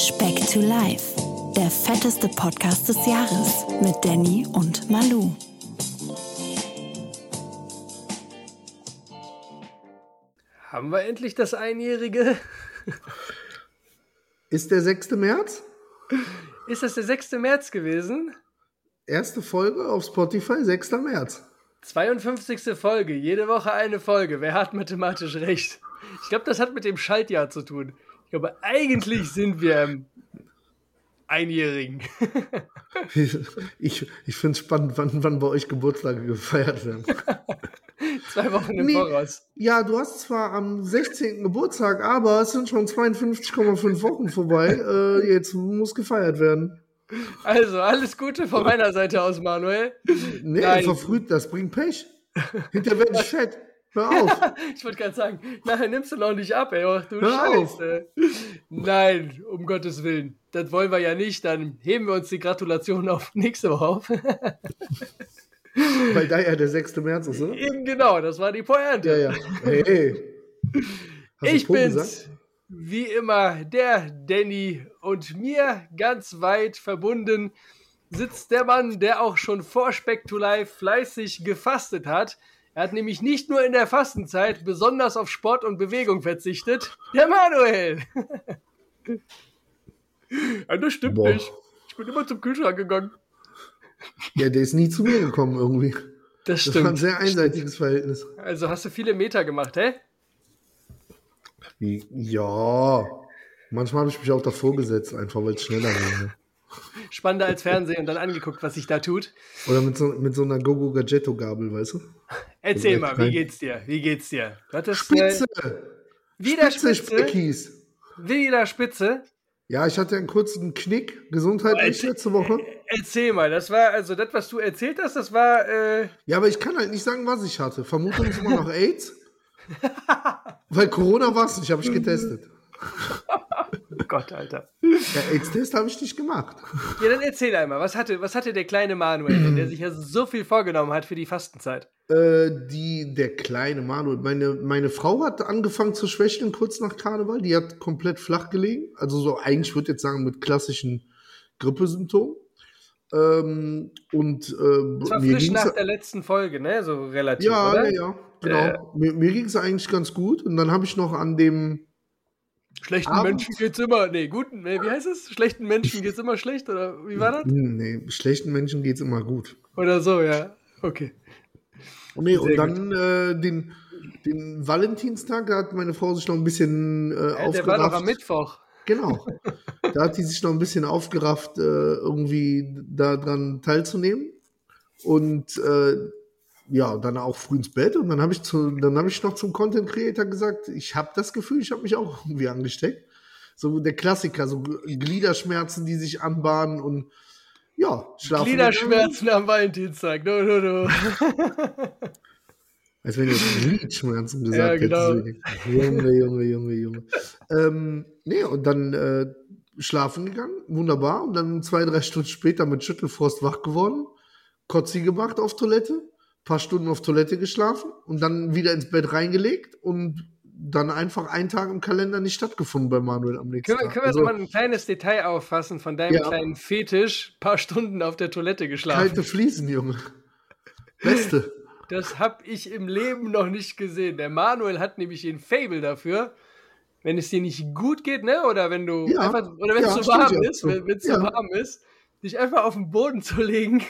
Speck to Life, der fetteste Podcast des Jahres mit Danny und Malu. Haben wir endlich das Einjährige? Ist der 6. März? Ist das der 6. März gewesen? Erste Folge auf Spotify, 6. März. 52. Folge, jede Woche eine Folge. Wer hat mathematisch recht? Ich glaube, das hat mit dem Schaltjahr zu tun. Ich glaube, eigentlich sind wir im Einjährigen. ich ich finde es spannend, wann, wann bei euch Geburtstage gefeiert werden. Zwei Wochen im Nee. Voraus. Ja, du hast zwar am 16. Geburtstag, aber es sind schon 52,5 Wochen vorbei. Äh, jetzt muss gefeiert werden. Also, alles Gute von meiner Seite aus, Manuel. Nee, Nein. verfrüht, das bringt Pech. Hinterher werde ich fett. Hör auf. Ich wollte gerade sagen, nachher nimmst du noch nicht ab, ey. Ach, du Hör auf. Scheiße. Nein, um Gottes Willen. Das wollen wir ja nicht. Dann heben wir uns die Gratulation auf nächste Woche auf. Weil da ja der 6. März ist, oder? Eben genau, das war die Ja, Pointe. ja. Hey. Hast du ich bin's, gesagt? wie immer, der Danny. Und mir ganz weit verbunden sitzt der Mann, der auch schon vor Speck to Life fleißig gefastet hat. Er hat nämlich nicht nur in der Fastenzeit besonders auf Sport und Bewegung verzichtet. Der Manuel. ja, das stimmt Boah. nicht. Ich bin immer zum Kühlschrank gegangen. Ja, der ist nie zu mir gekommen irgendwie. Das Das war ein stimmt. sehr einseitiges Verhältnis. Also hast du viele Meter gemacht, hä? Ja. Manchmal habe ich mich auch davor gesetzt, einfach weil es schneller war. Ne? Spannender als Fernsehen und dann angeguckt, was sich da tut. Oder mit so, mit so einer Gogo Gadgetto Gabel, weißt du? Erzähl mal, wie geht's dir? Wie geht's dir? Hattest, Spitze! Äh, wieder Spitze, Spitze? Speckies. Wieder Spitze? Ja, ich hatte einen kurzen Knick, gesundheitlich Alter. letzte Woche. Erzähl mal, das war, also das, was du erzählt hast, das war, äh, Ja, aber ich kann halt nicht sagen, was ich hatte. Vermutung ist immer noch AIDS. Weil Corona war es nicht, habe ich getestet. oh Gott, Alter. Ja, AIDS-Test habe ich nicht gemacht. Ja, dann erzähl einmal, was hatte, was hatte der kleine Manuel, der sich ja so viel vorgenommen hat für die Fastenzeit? Äh, die, der kleine Manuel, meine, meine Frau hat angefangen zu schwächeln kurz nach Karneval. Die hat komplett flach gelegen. Also so eigentlich würde ich jetzt sagen mit klassischen Grippesymptomen. Ähm, und äh, Das war frisch nach der letzten Folge, ne? So relativ, ja, oder? ja, ja, genau. Äh. Mir, mir ging es eigentlich ganz gut. Und dann habe ich noch an dem, Schlechten Abends- Menschen geht's immer, nee, guten, nee, wie heißt es? Schlechten Menschen geht's immer schlecht, oder wie war das? nee, schlechten Menschen geht's immer gut. Oder so, ja. Okay. Nee, Sehr und dann äh, den, den Valentinstag, da hat meine Frau sich noch ein bisschen äh, Ja, der war aufgerafft. doch am Mittwoch. Genau. da hat die sich noch ein bisschen aufgerafft, äh, irgendwie daran teilzunehmen. Und äh, ja, dann auch früh ins Bett. Und dann habe ich, zu- dann hab ich noch zum Content Creator gesagt, ich habe das Gefühl, ich habe mich auch irgendwie angesteckt. So der Klassiker, so Gliederschmerzen, die sich anbahnen und ja, schlafen. Gliederschmerzen am Valentinstag. No, no, no. Als wenn du jetzt Gliedschmerzen gesagt Ja, genau. hättest. Junge, Junge, Junge, Junge. ähm, nee, und dann äh, schlafen gegangen, wunderbar. Und dann zwei, drei Stunden später mit Schüttelfrost wach geworden, Kotzi gemacht auf Toilette, paar Stunden auf Toilette geschlafen und dann wieder ins Bett reingelegt und dann einfach einen Tag im Kalender nicht stattgefunden bei Manuel am nächsten Können Tag. können wir Also, so mal ein kleines Detail auffassen von deinem Ja. kleinen Fetisch? Paar Stunden auf der Toilette geschlafen. kalte Fliesen, Junge. Beste. Das habe ich im Leben noch nicht gesehen. Der Manuel hat nämlich den Fable dafür, wenn es dir nicht gut geht, ne? Oder wenn du Ja. einfach, oder wenn es Ja, zu warm ist, wenn es zu warm ist, dich einfach auf den Boden zu legen.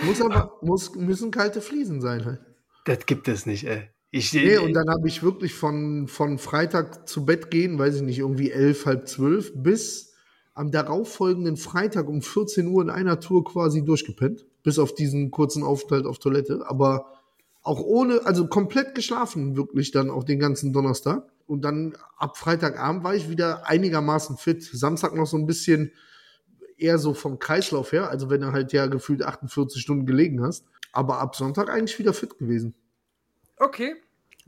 Muss aber, muss, müssen kalte Fliesen sein halt. Das gibt es nicht, ey. Ich, Nee, und dann habe ich wirklich von, von Freitag zu Bett gehen, weiß ich nicht, irgendwie elf, halb zwölf, bis am darauffolgenden Freitag um 14 Uhr in einer Tour quasi durchgepennt. Bis auf diesen kurzen Aufenthalt auf Toilette. Aber auch ohne, also komplett geschlafen, wirklich dann auch den ganzen Donnerstag. Und dann ab Freitagabend war ich wieder einigermaßen fit. Samstag noch so ein bisschen eher so vom Kreislauf her, also wenn du halt ja gefühlt 48 Stunden gelegen hast. Aber ab Sonntag eigentlich wieder fit gewesen. okay.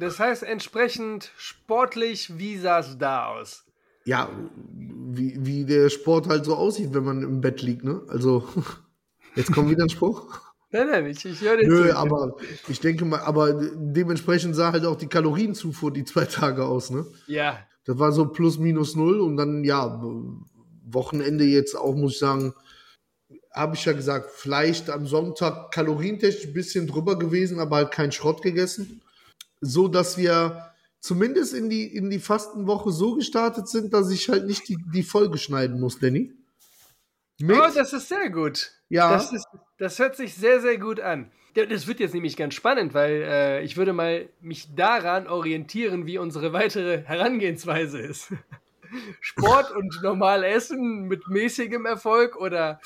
Das heißt entsprechend sportlich, wie sah es da aus? ja, wie, wie der Sport halt so aussieht, wenn man im Bett liegt, ne? Also, jetzt kommt wieder ein Spruch. Nein, nein, ich, ich höre dir Nö, zu. aber ich denke mal, aber dementsprechend sah halt auch die Kalorienzufuhr die zwei Tage aus, ne? Ja, Das war so plus minus null und dann, ja, Wochenende jetzt auch, muss ich sagen, habe ich ja gesagt, vielleicht am Sonntag kalorientechnisch ein bisschen drüber gewesen, aber halt kein Schrott gegessen. So dass wir zumindest in die, in die Fastenwoche so gestartet sind, dass ich halt nicht die, die Folge schneiden muss, Danny. Mit, oh, das ist sehr gut. Ja. Das, ist, das hört sich sehr, sehr gut an. Das wird jetzt nämlich ganz spannend, weil äh, ich würde mal mich daran orientieren, wie unsere weitere Herangehensweise ist. Sport und normal essen mit mäßigem Erfolg oder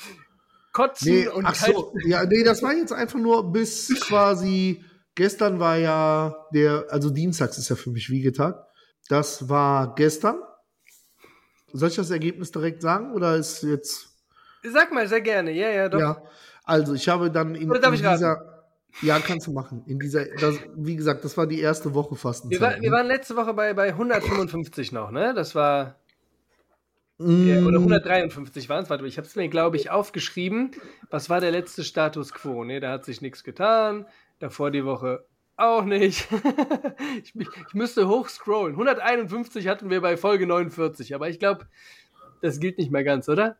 kotzen nee, und ach so, ja, nee, das war jetzt einfach nur bis quasi gestern war ja der, also Dienstags ist ja für mich Wiegetag. Das war gestern. Soll ich das Ergebnis direkt sagen oder ist jetzt Sag mal, sehr gerne. Ja, ja, doch. Ja, also ich habe dann in, in ich dieser. Ja, kannst du machen. In dieser, das, wie gesagt, das war die erste Woche Fastenzeit. Wir, war, wir waren letzte Woche bei, bei 155 noch, ne? Das war. Mm, Ja, oder 153 waren es. Warte, ich habe es mir, glaube ich, aufgeschrieben. Was war der letzte Status quo? Ne, da hat sich nichts getan. Davor die Woche auch nicht. ich, ich müsste hochscrollen. 151 hatten wir bei Folge 49, aber ich glaube, das gilt nicht mehr ganz, oder?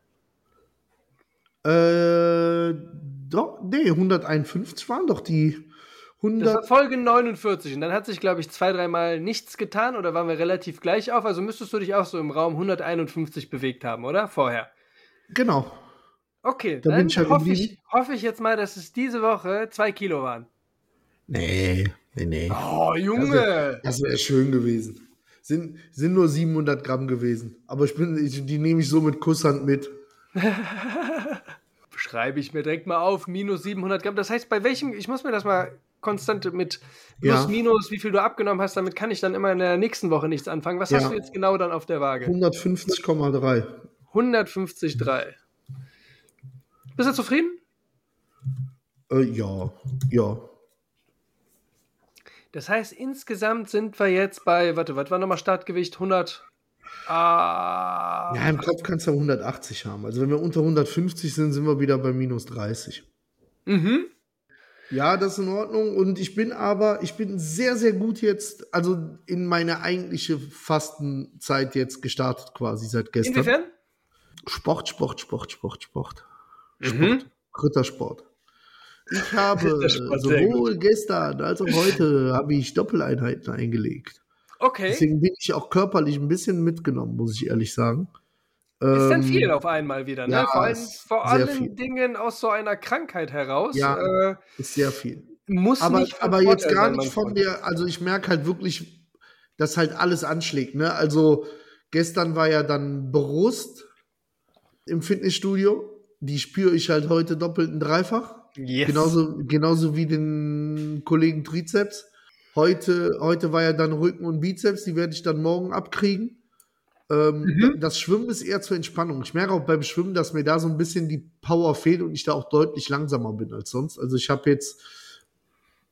Äh, doch, nee, 151 waren doch die Das 100. war Folge 49 und dann hat sich, glaube ich, zwei, dreimal nichts getan oder waren wir relativ gleich auf. Also müsstest du dich auch so im Raum 151 bewegt haben, oder? Vorher. Genau. Okay, Da dann ich hoffe, ich, hoffe ich jetzt mal, dass es diese Woche zwei Kilo waren. Nee, nee, nee. Oh, Das Junge! wäre wär schön gewesen. Sind, sind nur 700 Gramm gewesen. Aber ich bin, ich, die nehme ich so mit Kusshand mit. Schreibe ich mir direkt mal auf, minus 700 Gramm. Das heißt, bei welchem, ich muss mir das mal konstant mit plus, Ja. minus, wie viel du abgenommen hast, damit kann ich dann immer in der nächsten Woche nichts anfangen. Was Ja. hast du jetzt genau dann auf der Waage? 150,3. 150,3. Bist du zufrieden? Äh, ja, ja. Das heißt, insgesamt sind wir jetzt bei, warte, was war nochmal Startgewicht? 100. Ah, Ja, im Kopf kannst du 180 haben. Also wenn wir unter 150 sind, sind wir wieder bei minus 30. mhm. Ja, das ist in Ordnung. Und ich bin aber, ich bin sehr, sehr gut jetzt, also in meine eigentliche Fastenzeit jetzt gestartet quasi seit gestern. Inwiefern? Sport, Sport, Sport, Sport, Sport. Mhm. Rittersport. Ich habe sowohl gestern als auch heute habe ich Doppeleinheiten eingelegt. Okay. Deswegen bin ich auch körperlich ein bisschen mitgenommen, muss ich ehrlich sagen. Ist dann Ähm, viel auf einmal wieder, ne? ja, vor allen, vor allen. Dingen aus so einer Krankheit heraus. Ja. Äh, Ist sehr viel. muss aber, nicht aber jetzt gar nicht von der, also ich merke halt wirklich, dass halt alles anschlägt. Ne? Also gestern war ja dann Brust im Fitnessstudio. Die spüre ich halt heute doppelt und dreifach. Yes. Genauso, genauso wie den Kollegen Trizeps. Heute, heute war ja dann Rücken und Bizeps, die werde ich dann morgen abkriegen. Ähm, Mhm. Das Schwimmen ist eher zur Entspannung. Ich merke auch beim Schwimmen, dass mir da so ein bisschen die Power fehlt und ich da auch deutlich langsamer bin als sonst. Also ich habe jetzt,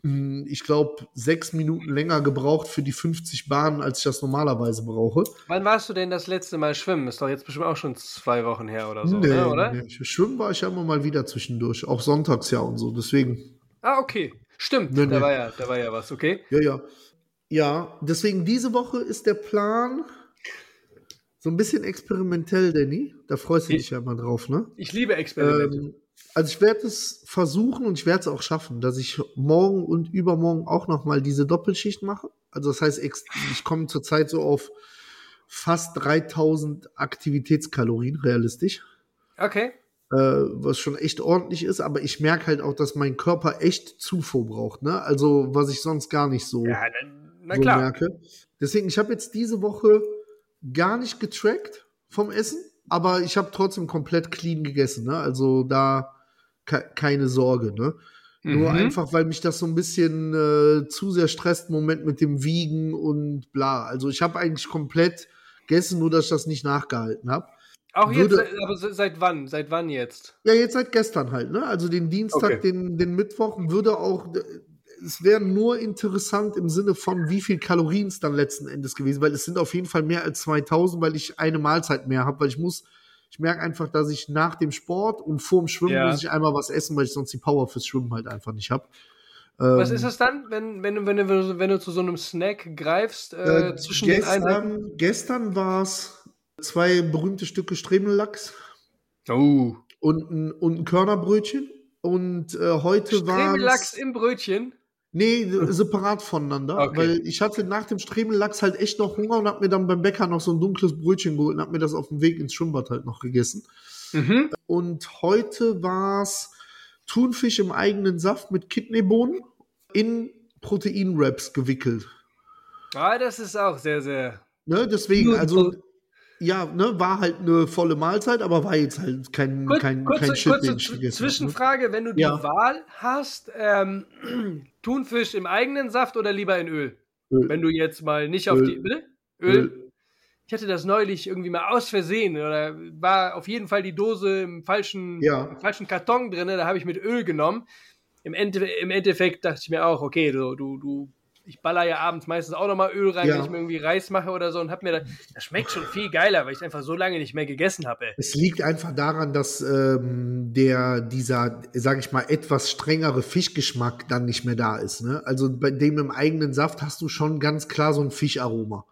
mh, ich glaube, sechs Minuten länger gebraucht für die 50 Bahnen, als ich das normalerweise brauche. Wann warst du denn das letzte Mal schwimmen? Ist doch jetzt bestimmt auch schon zwei Wochen her oder so, Nee, ne, oder? nee. Schwimmen war ich ja immer mal wieder zwischendurch, auch sonntags ja und so. Deswegen Ah, okay. Stimmt, Nee, da, nee. war ja, da war ja was, okay. Ja, ja. Ja, deswegen diese Woche ist der Plan so ein bisschen experimentell, Danny. Da freust du Ich- dich ja immer drauf, ne? Ich liebe Experimente. Ähm, also ich werde es versuchen und ich werde es auch schaffen, dass ich morgen und übermorgen auch noch mal diese Doppelschicht mache. Also das heißt, ich komme zurzeit so auf fast 3000 Aktivitätskalorien realistisch, okay. Äh, was schon echt ordentlich ist. Aber ich merke halt auch, dass mein Körper echt Zufuhr braucht, ne? Also was ich sonst gar nicht so Ja, na, na so merke. Deswegen, ich habe jetzt diese Woche gar nicht getrackt vom Essen, aber ich habe trotzdem komplett clean gegessen. Ne? Also da ke keine Sorge. Ne? Nur Mhm. einfach, weil mich das so ein bisschen äh, zu sehr stresst, im Moment mit dem Wiegen und bla. Also ich habe eigentlich komplett gegessen, nur dass ich das nicht nachgehalten habe. Auch jetzt, würde- aber se- seit wann? Seit wann jetzt? Ja, jetzt seit gestern halt, ne? Also den Dienstag, Okay. den, den Mittwoch würde auch. Es wäre nur interessant im Sinne von, wie viel Kalorien es dann letzten Endes gewesen, weil es sind auf jeden Fall mehr als 2000, weil ich eine Mahlzeit mehr habe, weil ich muss, ich merke einfach, dass ich nach dem Sport und vorm Schwimmen Ja. muss ich einmal was essen, weil ich sonst die Power fürs Schwimmen halt einfach nicht habe. Was ist es dann, wenn, wenn, du- wenn, du, wenn du zu so einem Snack greifst äh, Äh, zwischen den Einheiten? gestern, gestern war es zwei berühmte Stücke Stremellachs Oh. und ein, und ein Körnerbrötchen. Und äh, heute war. Stremellachs im Brötchen. Nee, separat voneinander. Okay. Weil ich hatte nach dem Stremellachs halt echt noch Hunger und hab mir dann beim Bäcker noch so ein dunkles Brötchen geholt und hab mir das auf dem Weg ins Schwimmbad halt noch gegessen. Mhm. Und heute war's Thunfisch im eigenen Saft mit Kidneybohnen in Proteinwraps gewickelt. Ah, das ist auch sehr, sehr. Ne, deswegen, also so- ja, ne, war halt eine volle Mahlzeit, aber war jetzt halt kein, Kur kein, kurze kein Shit, kurze ne? Zwischenfrage, wenn du die Ja. Wahl hast, ähm, Thunfisch im eigenen Saft oder lieber in Öl? Öl. Wenn du jetzt mal nicht auf Öl. die. Bitte? Öl? Öl. Ich hatte das neulich irgendwie mal aus Versehen oder war auf jeden Fall die Dose im falschen, Ja. im falschen Karton drin, da habe ich mit Öl genommen. Im, Ende, Im Endeffekt dachte ich mir auch, okay, so, du, du, ich baller ja abends meistens auch nochmal Öl rein, Ja. wenn ich mir irgendwie Reis mache oder so und hab mir da, das schmeckt schon viel geiler, weil ich einfach so lange nicht mehr gegessen habe. Es liegt einfach daran, dass ähm, der, dieser, sage ich mal, etwas strengere Fischgeschmack dann nicht mehr da ist. Ne? Also bei dem im eigenen Saft hast du schon ganz klar so ein Fischaroma.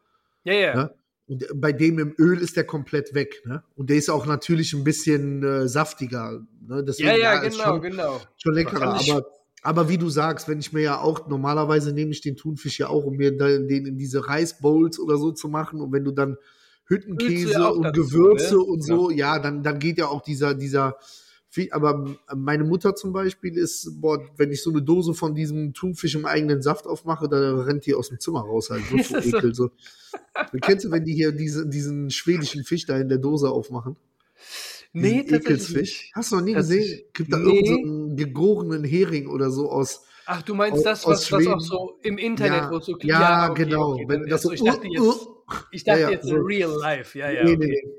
Ja, ja. Ne? Und bei dem im Öl ist der komplett weg. Ne? Und der ist auch natürlich ein bisschen äh, saftiger. Ne? Deswegen, Ja, ja, ist genau, schon, genau. schon leckerer. Aber, aber wie du sagst, wenn ich mir ja auch, normalerweise nehme ich den Thunfisch ja auch, um mir dann den in diese Reisbowls oder so zu machen. Und wenn du dann Hüttenkäse ja und dazu, Gewürze ne? und so, ja, dann, dann geht ja auch dieser, dieser, aber meine Mutter zum Beispiel ist, boah, wenn ich so eine Dose von diesem Thunfisch im eigenen Saft aufmache, dann rennt die aus dem Zimmer raus halt. So? Ekel. So. Kennst du, wenn die hier diese, diesen schwedischen Fisch da in der Dose aufmachen? Nee, Ekelsfisch. nicht. Hast du noch nie gesehen? Gibt da Nee. irgendeinen so gegorenen Hering oder so aus. Ach, du meinst Aus- das, was, was auch so im Internet, Ja, wo so ja, okay, genau. okay, Wenn dann das ist so, ich dachte uh, jetzt, uh. ich dachte Ja, ja, jetzt so. real life. Ja, ja. Nee, okay. nee.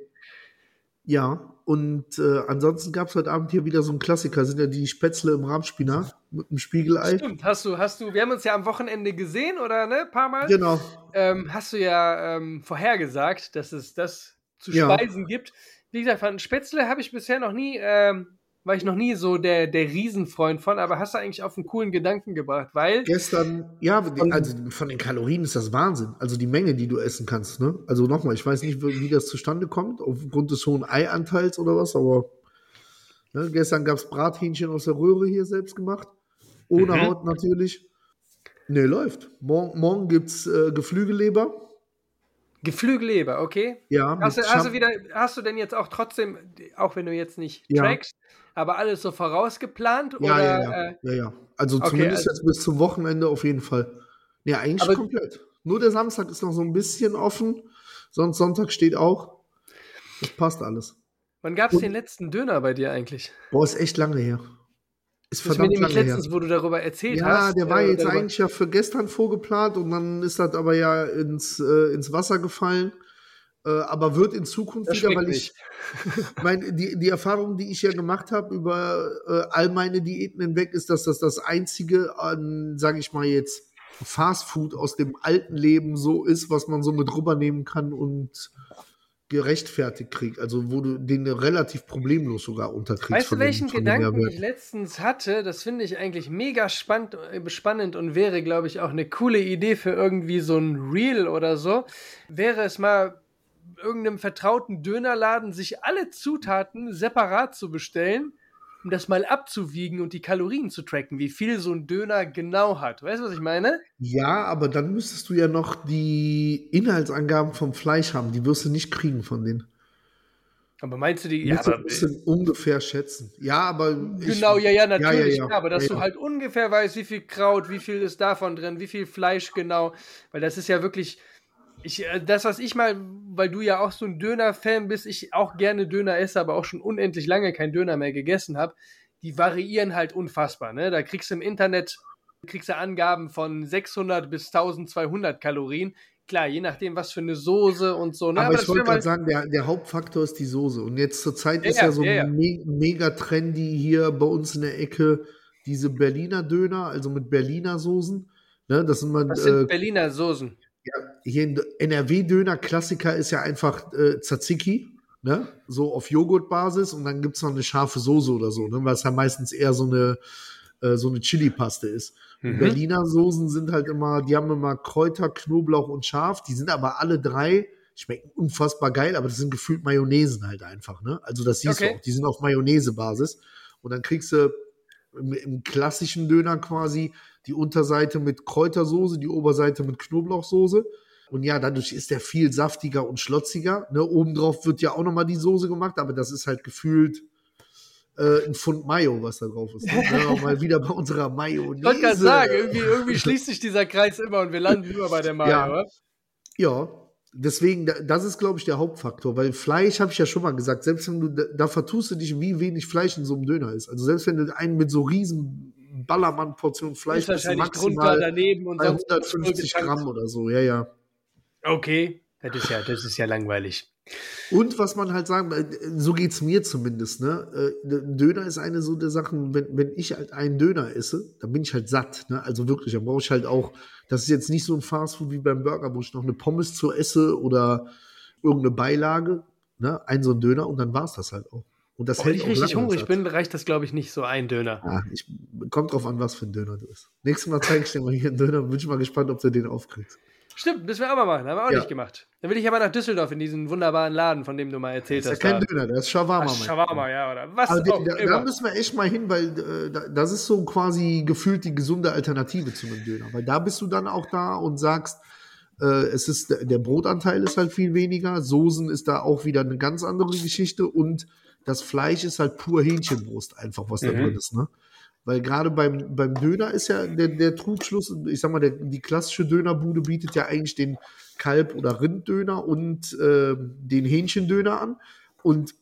Ja, und äh, ansonsten gab es heute Abend hier wieder so einen Klassiker, sind ja die Spätzle im Rahmspinat mit einem Spiegelei. Stimmt, hast du, hast du, wir haben uns ja am Wochenende gesehen, oder ne? Paar Mal. Genau. Ähm, hast du ja ähm, vorhergesagt, dass es das zu Ja. speisen gibt. Wie gesagt, von Spätzle habe ich bisher noch nie, ähm, war ich noch nie so der, der Riesenfreund von, aber hast du eigentlich auf einen coolen Gedanken gebracht, weil Gestern, ja, also von den Kalorien ist das Wahnsinn. Also die Menge, die du essen kannst. Ne? Also nochmal, ich weiß nicht, wie das zustande kommt, aufgrund des hohen Eianteils oder was, aber ne, gestern gab es Brathähnchen aus der Röhre hier selbst gemacht. Ohne Mhm. Haut natürlich. Ne, läuft. Morgen, morgen gibt es äh, Geflügelleber. Geflügelleber, okay? Ja, Hast du, hast du wieder, hast du denn jetzt auch trotzdem, auch wenn du jetzt nicht Ja. trackst, aber alles so vorausgeplant? Ja, oder, ja, ja, Äh, ja, ja. Also okay, zumindest also- jetzt bis zum Wochenende auf jeden Fall. Ja, eigentlich Aber- komplett. Nur der Samstag ist noch so ein bisschen offen. Sonst Sonntag steht auch. Das passt alles. wann gab es den letzten Döner bei dir eigentlich? Boah, ist echt lange her. Ist Das mir verdammt nämlich lange letztens, her. wo du darüber erzählt Ja, hast. der war äh, jetzt eigentlich ja für gestern vorgeplant und dann ist das aber ja ins, äh, ins Wasser gefallen. Äh, aber wird in Zukunft Das wieder, weil ich mein, die, die Erfahrung, die ich ja gemacht habe über äh, all meine Diäten hinweg, ist, dass das das einzige an, sage ich mal jetzt, Fastfood aus dem alten Leben so ist, was man so mit rübernehmen kann und gerechtfertigt kriegt. Also wo du den relativ problemlos sogar unterkriegst. Weißt du, welchen dem Gedanken ich letztens hatte? Das finde ich eigentlich mega spannend, äh, spannend und wäre, glaube ich, auch eine coole Idee für irgendwie so ein Reel oder so. Wäre es mal irgendeinem vertrauten Dönerladen, sich alle Zutaten separat zu bestellen, um das mal abzuwiegen und die Kalorien zu tracken, wie viel so ein Döner genau hat. Weißt du, was ich meine? Ja, aber dann müsstest du ja noch die Inhaltsangaben vom Fleisch haben. Die wirst du nicht kriegen von denen. Aber meinst du die? Ja, aber, ein bisschen ungefähr schätzen. Ja, aber. ich- Genau, ja, ja, natürlich. ja, Ja, aber dass ja, du ja. halt ungefähr weißt, wie viel Kraut, wie viel ist davon drin, wie viel Fleisch genau. Weil das ist ja wirklich. Ich, äh, das, was ich mal, weil du ja auch so ein Döner-Fan bist, ich auch gerne Döner esse, aber auch schon unendlich lange kein Döner mehr gegessen habe, die variieren halt unfassbar. Ne? Da kriegst du im Internet kriegst du Angaben von 600 bis 1200 Kalorien. Klar, je nachdem, was für eine Soße und so. Ne? Aber das ich wollte mal- gerade sagen, der, der Hauptfaktor ist die Soße. Und jetzt zur Zeit Ja, ist ja, so ja, ja. Me mega trendy hier bei uns in der Ecke diese Berliner Döner, also mit Berliner Soßen. Ne, das sind man, was sind äh, Berliner Soßen? Hier in NRW-Döner, Klassiker ist ja einfach äh, Tzatziki, ne? So auf Joghurtbasis und dann gibt es noch eine scharfe Soße oder so, ne? Was ja meistens eher so eine, äh, so eine Chili-Paste ist. Mhm. Berliner Soßen sind halt immer, die haben immer Kräuter, Knoblauch und Schaf, die sind aber alle drei schmecken unfassbar geil, aber das sind gefühlt Mayonnaisen halt einfach, ne? Also das siehst Okay. du auch, die sind auf Mayonnaise-Basis. Und dann kriegst du im, im klassischen Döner quasi die Unterseite mit Kräutersoße, die Oberseite mit Knoblauchsoße. Und ja, dadurch ist der viel saftiger und schlotziger. Ne? Obendrauf wird ja auch nochmal die Soße gemacht, aber das ist halt gefühlt äh, ein Pfund Mayo, was da drauf ist. Ne? Ja, mal wieder bei unserer Mayonnaise. Ich wollte gerade sagen, irgendwie, irgendwie schließt sich dieser Kreis immer und wir landen immer bei der Mayo, Ja. oder? Ja, deswegen, da- das ist, glaube ich, der Hauptfaktor, weil Fleisch, habe ich ja schon mal gesagt, selbst wenn du, da, vertust du dich, wie wenig Fleisch in so einem Döner ist. Also selbst wenn du einen mit so riesen Ballermann-Portionen Fleisch Ist wahrscheinlich maximal daneben und bei sonst 150 vollgetankt. Gramm oder so, ja, ja. Okay, das ist ja, das ist ja langweilig. Und was man halt sagen, äh, so geht's mir zumindest, ne? Äh, Ein Döner ist eine so der Sachen, wenn, wenn ich halt einen Döner esse, dann bin ich halt satt, ne? Also wirklich, dann brauche ich halt auch, das ist jetzt nicht so ein Fastfood wie beim Burger, wo ich noch eine Pommes zu esse oder irgendeine Beilage, ne? Ein so ein Döner und dann war's das halt auch. Und das Boah, hält wenn ich auch richtig hungrig bin, reicht das, glaube ich, nicht so ein Döner. Ja, ich, kommt drauf an, was für ein Döner du isst. Nächstes Mal zeige ich dir mal hier einen Döner, bin ich mal gespannt, ob du den aufkriegst. Stimmt, müssen wir auch mal machen. Haben wir auch Ja. nicht gemacht. Dann will ich aber nach Düsseldorf in diesen wunderbaren Laden, von dem du mal erzählt Das ist ja hast. kein da. Döner, das ist Shawarma. Ach, Shawarma, ja, oder was Aber auch da, da immer. müssen wir echt mal hin, weil äh, da- das ist so quasi gefühlt die gesunde Alternative zu einem Döner. Weil da bist du dann auch da und sagst, äh, es ist der Brotanteil ist halt viel weniger, Soßen ist da auch wieder eine ganz andere Geschichte und das Fleisch ist halt pur Hähnchenbrust einfach, was da Mhm. drin ist, ne? Weil gerade beim, beim Döner ist ja der, der Trugschluss, ich sag mal, der, die klassische Dönerbude bietet ja eigentlich den Kalb- oder Rinddöner und äh, den Hähnchendöner an. Und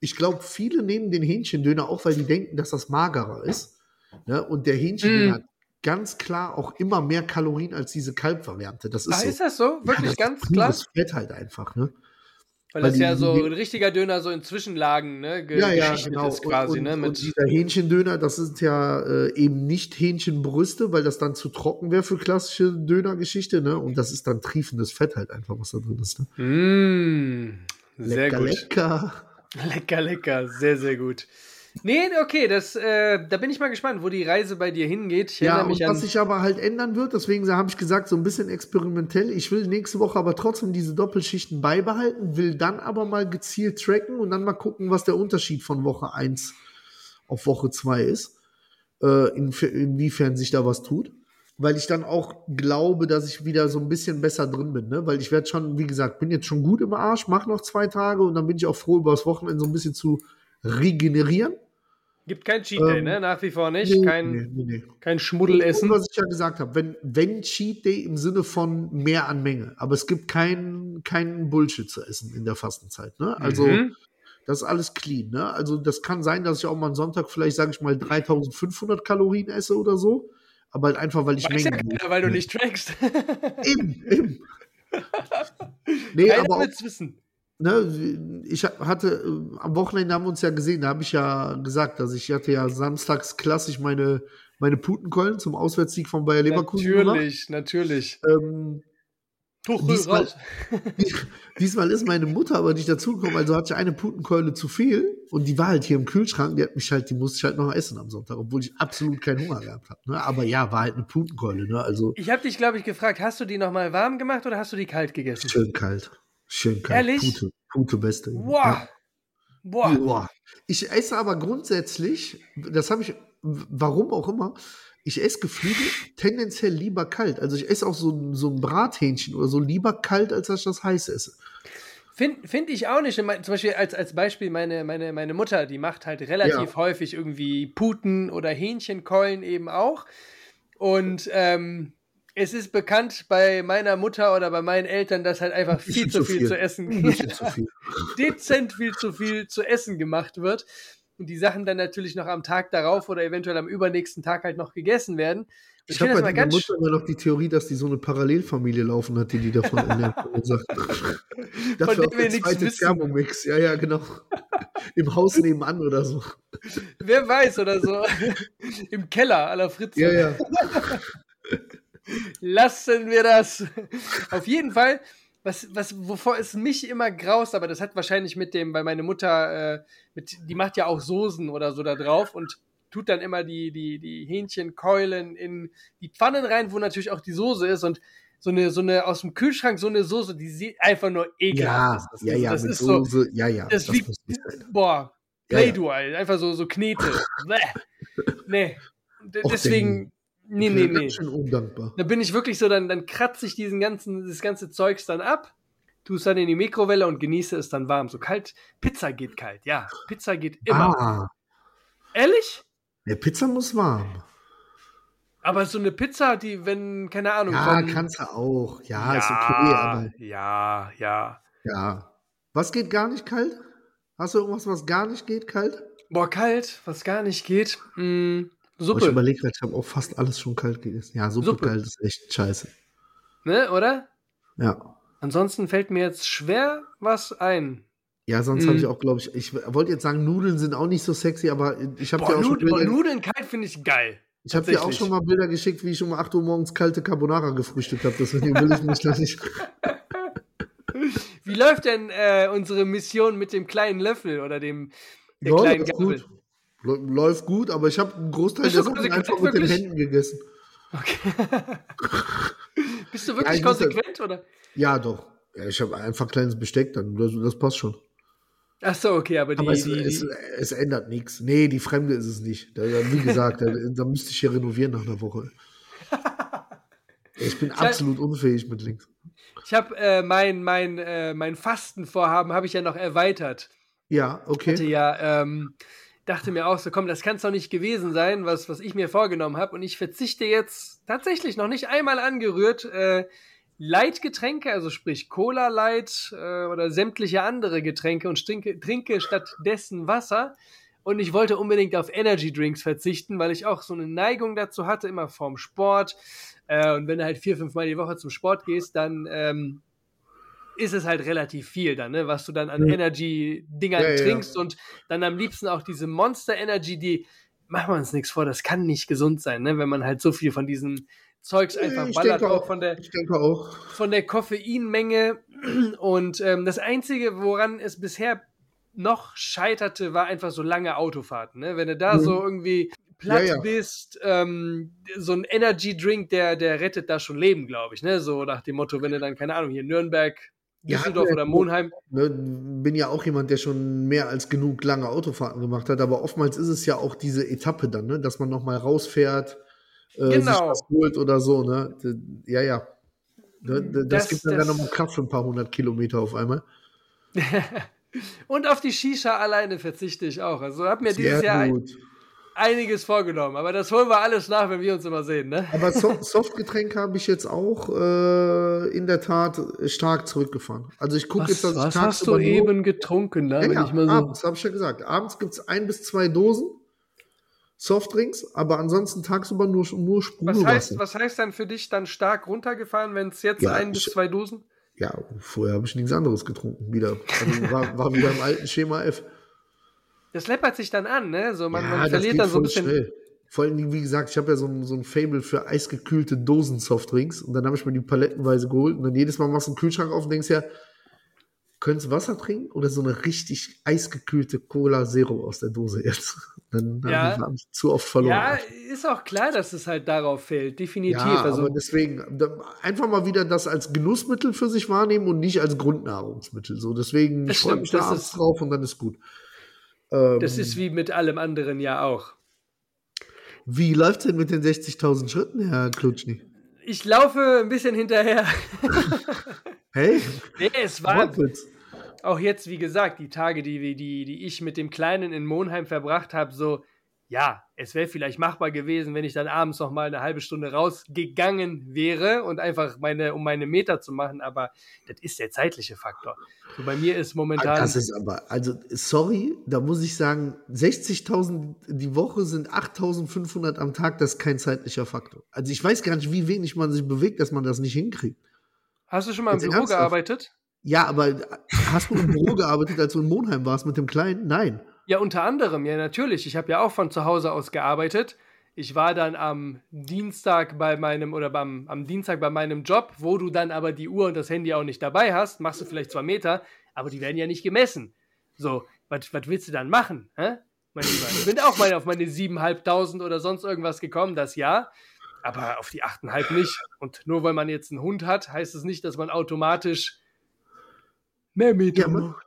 ich glaube, viele nehmen den Hähnchendöner auch, weil die denken, dass das magerer ist. Ne? Und der Hähnchendöner Mm. hat ganz klar auch immer mehr Kalorien als diese Kalbvariante. Das ist Ah, so. ist das so? Wirklich Ja, das ganz klar? pures Fett halt einfach, ne? Weil weil das ja so ein richtiger Döner so in Zwischenlagen ne, ge Ja, ja, genau. ist quasi. und, ne, und, mit, und dieser Hähnchendöner, das sind ja äh, eben nicht Hähnchenbrüste, weil das dann zu trocken wäre für klassische Dönergeschichte, ne? Und das ist dann triefendes Fett halt einfach, was da drin ist. Ne? Mm, sehr lecker, gut. lecker. Lecker, lecker, sehr, sehr gut. Nee, okay, das, äh, da bin ich mal gespannt, wo die Reise bei dir hingeht. Ich Ja, und was sich aber halt ändern wird, deswegen habe ich gesagt, so ein bisschen experimentell. Ich will nächste Woche aber trotzdem diese Doppelschichten beibehalten, will dann aber mal gezielt tracken und dann mal gucken, was der Unterschied von Woche 1 auf Woche 2 ist. Äh, in, inwiefern sich da was tut. Weil ich dann auch glaube, dass ich wieder so ein bisschen besser drin bin, ne? Weil ich werde schon, wie gesagt, bin jetzt schon gut im Arsch, mache noch zwei Tage und dann bin ich auch froh, über das Wochenende so ein bisschen zu regenerieren. Gibt kein Cheat Day, Ähm, ne? Nach wie vor nicht. Nee, kein, nee, nee, kein Schmuddelessen. Was ich ja gesagt habe, wenn, wenn Cheat Day im Sinne von mehr an Menge, aber es gibt keinen keinen Bullshit zu essen in der Fastenzeit. Ne? Also Mhm. das ist alles clean. Ne? Also das kann sein, dass ich auch mal am Sonntag vielleicht, sage ich mal, 3500 Kalorien esse oder so, aber halt einfach, weil ich Weiß ja Mengen keiner, weil du nicht trackst. Eben, eben. nee, Keiner aber auch, wissen. Ne, ich hatte, äh, am Wochenende haben wir uns ja gesehen, da habe ich ja gesagt, dass ich hatte ja samstags klassisch meine, meine Putenkeulen zum Auswärtssieg von Bayer Leverkusen gemacht. Natürlich, natürlich. Ähm, Tuchel diesmal- diesmal ist meine Mutter aber nicht dazugekommen, also hatte ich eine Putenkeule zu viel und die war halt hier im Kühlschrank, die hat mich halt, die musste ich halt noch essen am Sonntag, obwohl ich absolut keinen Hunger gehabt habe. Ne? Aber ja, war halt eine Putenkeule, ne? Also Ich habe dich, glaube ich, gefragt, hast du die nochmal warm gemacht oder hast du die kalt gegessen? schön kalt. Schön kalt. Ehrlich? Pute, Pute beste. Boah. Boah. Boah. Ich esse aber grundsätzlich, das habe ich, warum auch immer, ich esse Geflügel tendenziell lieber kalt. Also ich esse auch so, ein- so ein Brathähnchen oder so lieber kalt, als dass ich das heiß esse. Finde find ich auch nicht. Zum Beispiel als, als Beispiel meine, meine, meine Mutter, die macht halt relativ Ja. häufig irgendwie Puten oder Hähnchenkeulen eben auch. Und ähm, es ist bekannt bei meiner Mutter oder bei meinen Eltern, dass halt einfach viel zu viel viel. zu essen, zu viel. dezent viel zu viel zu essen gemacht wird. Und die Sachen dann natürlich noch am Tag darauf oder eventuell am übernächsten Tag halt noch gegessen werden. Und Ich find habe das bei meiner Mutter immer noch die Theorie, dass die so eine Parallelfamilie laufen hat, die die davon ernährt. Und sagt, dafür dem auch wir der nichts wissen. Thermomix. Ja, ja, genau. Im Haus nebenan oder so. Wer weiß oder so. Im Keller aller Fritze. Ja, ja. Lassen wir das. Auf jeden Fall, was, was, wovor es mich immer graust, aber das hat wahrscheinlich mit dem, weil meine Mutter, äh, mit, die macht ja auch Soßen oder so da drauf und tut dann immer die, die, die Hähnchenkeulen in die Pfannen rein, wo natürlich auch die Soße ist und so eine, so eine aus dem Kühlschrank, so eine Soße, die sieht einfach nur ekelhaft Ja, aus. Das, ja, ist- ja, das mit ist so, Soße, ja, ja. das das sein. boah, Ja, ja. Alter, einfach so, so Knete. Nee. D Och, Deswegen, nee, nee, nee. Ganz schön undankbar. Da bin ich wirklich so, dann, dann kratze ich diesen ganzen, das ganze Zeugs dann ab, tue es dann in die Mikrowelle und genieße es dann warm. So kalt, Pizza geht kalt, ja. Pizza geht immer. Ah, Ehrlich? der Pizza muss warm. Aber so eine Pizza, die, wenn, keine Ahnung, Ja, von- kannst du auch. Ja, ist okay, aber ja, ja. ja. Was geht gar nicht kalt? Hast du irgendwas, was gar nicht geht kalt? Boah, kalt, was gar nicht geht. Mm, Oh, ich Suppe, überlege gerade, ich habe auch fast alles schon kalt gegessen. Ja, Suppe, Suppe. kalt ist echt scheiße. ne, oder? Ja. Ansonsten fällt mir jetzt schwer was ein. Ja, sonst Mm. habe ich auch, glaube ich, ich wollte jetzt sagen, Nudeln sind auch nicht so sexy, aber ich habe dir auch schon Nudeln, boah, Bilder, Nudeln kalt finde ich geil. ich habe dir auch schon mal Bilder geschickt, wie ich um 8 Uhr morgens kalte Carbonara gefrühstückt habe. Deswegen will ich mich da nicht. Wie läuft denn äh, unsere Mission mit dem kleinen Löffel oder dem der Ja, kleinen Gabel? gut. Lä- Läuft gut, aber ich habe einen Großteil der Sachen einfach mit den? Händen gegessen. Bist du wirklich ich ja- konsequent oder? Ja, doch. Ja, ich habe einfach kleines Besteck dann. Das, das passt schon. Ach so, okay, aber die, Aber es, die, es, es ändert nichts. Nee, die Fremde ist es nicht. Da, wie gesagt, da, da müsste ich hier renovieren nach einer Woche. Ich bin absolut unfähig mit links. ich habe äh, mein mein äh, mein Fastenvorhaben habe ich ja noch erweitert. Ja, Hatte okay. ja ähm, dachte mir auch so, komm, das kann es doch nicht gewesen sein, was was ich mir vorgenommen habe und ich verzichte jetzt tatsächlich noch nicht einmal angerührt äh, Light-Getränke, also sprich Cola Light äh, oder sämtliche andere Getränke und trinke, trinke stattdessen Wasser. Und ich wollte unbedingt auf Energy Drinks verzichten, weil ich auch so eine Neigung dazu hatte, immer vorm Sport. Äh, und wenn du halt vier, fünf Mal die Woche zum Sport gehst, dann ähm, ist es halt relativ viel dann, ne, was du dann an Mhm. Energy-Dingern Ja, ja, ja. trinkst und dann am liebsten auch diese Monster Energy, die, machen wir uns nichts vor, das kann nicht gesund sein, ne, wenn man halt so viel von diesem Zeugs einfach ich ballert, auch auch. von der, Ich denke auch. von der Koffeinmenge. Und ähm, das Einzige, woran es bisher noch scheiterte, war einfach so lange Autofahrten. Ne? Wenn du da Mhm. so irgendwie platt Ja, ja. bist, ähm, so ein Energy Drink, der, der rettet da schon Leben, glaube ich. Ne? So nach dem Motto, wenn du dann, keine Ahnung, hier Nürnberg, Ja, Düsseldorf ja, oder. Monheim. Ne, bin ja auch jemand, der schon mehr als genug lange Autofahrten gemacht hat, aber oftmals ist es ja auch diese Etappe dann, ne, dass man nochmal rausfährt, äh, sich Genau. was holt oder so, ne? Ja, ja. Ne, Das, Das- gibt dann, das- dann nochmal Kraft für ein paar hundert Kilometer auf einmal. Und auf die Shisha alleine verzichte ich auch. Also habe mir dieses Sehr Jahr ein, gut. Einiges vorgenommen. Aber das holen wir alles nach, wenn wir uns immer sehen. Ne? Aber so Softgetränke habe ich jetzt auch äh, in der Tat stark zurückgefahren. Also ich gucke jetzt, dass ich tagsüber nur- getrunken? Ne? Ja, ja, so abends, habe ich ja gesagt. Abends gibt es ein bis zwei Dosen Softdrinks, aber ansonsten tagsüber nur, nur Was Sprudelwasser. heißt, was heißt dann für dich dann stark runtergefahren, wenn es jetzt Ja, ein bis zwei Dosen? Ja, vorher habe ich nichts anderes getrunken. Wieder. Also war, war wieder im alten Schema F. Das läppert sich dann an, ne? So, man, ja, man verliert dann so ein bisschen. Schnell. Vor allem, wie gesagt, ich habe ja so ein, so ein Fable für eisgekühlte Dosen-Softdrinks und dann habe ich mir die palettenweise geholt und dann jedes Mal machst du den Kühlschrank auf und denkst ja, könntest du Wasser trinken oder so eine richtig eisgekühlte Cola Zero aus der Dose jetzt? Dann Ja. habe ich zu oft verloren. Ja, ist auch klar, dass es halt darauf fällt. Definitiv. Ja, also, aber deswegen einfach mal wieder das als Genussmittel für sich wahrnehmen und nicht als Grundnahrungsmittel. So, deswegen ich freue stimmt, mich da das abends drauf und dann ist gut. Ähm, das ist wie mit allem anderen ja auch. wie läuft denn mit den 60.000 Schritten, Herr Klutschny? Ich laufe ein bisschen hinterher. Hey, nee, es war auch jetzt, wie gesagt, die Tage, die, die, die ich mit dem Kleinen in Monheim verbracht habe, so, ja, es wäre vielleicht machbar gewesen, wenn ich dann abends noch mal eine halbe Stunde rausgegangen wäre und einfach meine, um meine Meter zu machen, aber das ist der zeitliche Faktor. So bei mir ist momentan. Das ist aber, also, sorry, da muss ich sagen, 60.000 die Woche sind 8.500 am Tag, das ist kein zeitlicher Faktor. Also, ich weiß gar nicht, wie wenig man sich bewegt, dass man das nicht hinkriegt. hast du schon mal im Jetzt Büro ernsthaft? gearbeitet? Ja, aber hast du im Büro gearbeitet, als du in Monheim warst mit dem Kleinen? Nein. Ja, unter anderem, ja, natürlich. Ich habe ja auch von zu Hause aus gearbeitet. Ich war dann am Dienstag bei meinem oder beim, am Dienstag bei meinem Job, wo du dann aber die Uhr und das Handy auch nicht dabei hast, machst du vielleicht zwei Meter, aber die werden ja nicht gemessen. So, was willst du dann machen? Hä? Mein Lieber, ich bin auch mal auf meine 7.500 oder sonst irgendwas gekommen, das Jahr. aber auf die 8,5 nicht. Und nur weil man jetzt einen Hund hat, heißt es nicht, dass man automatisch mehr Meter Ja, macht.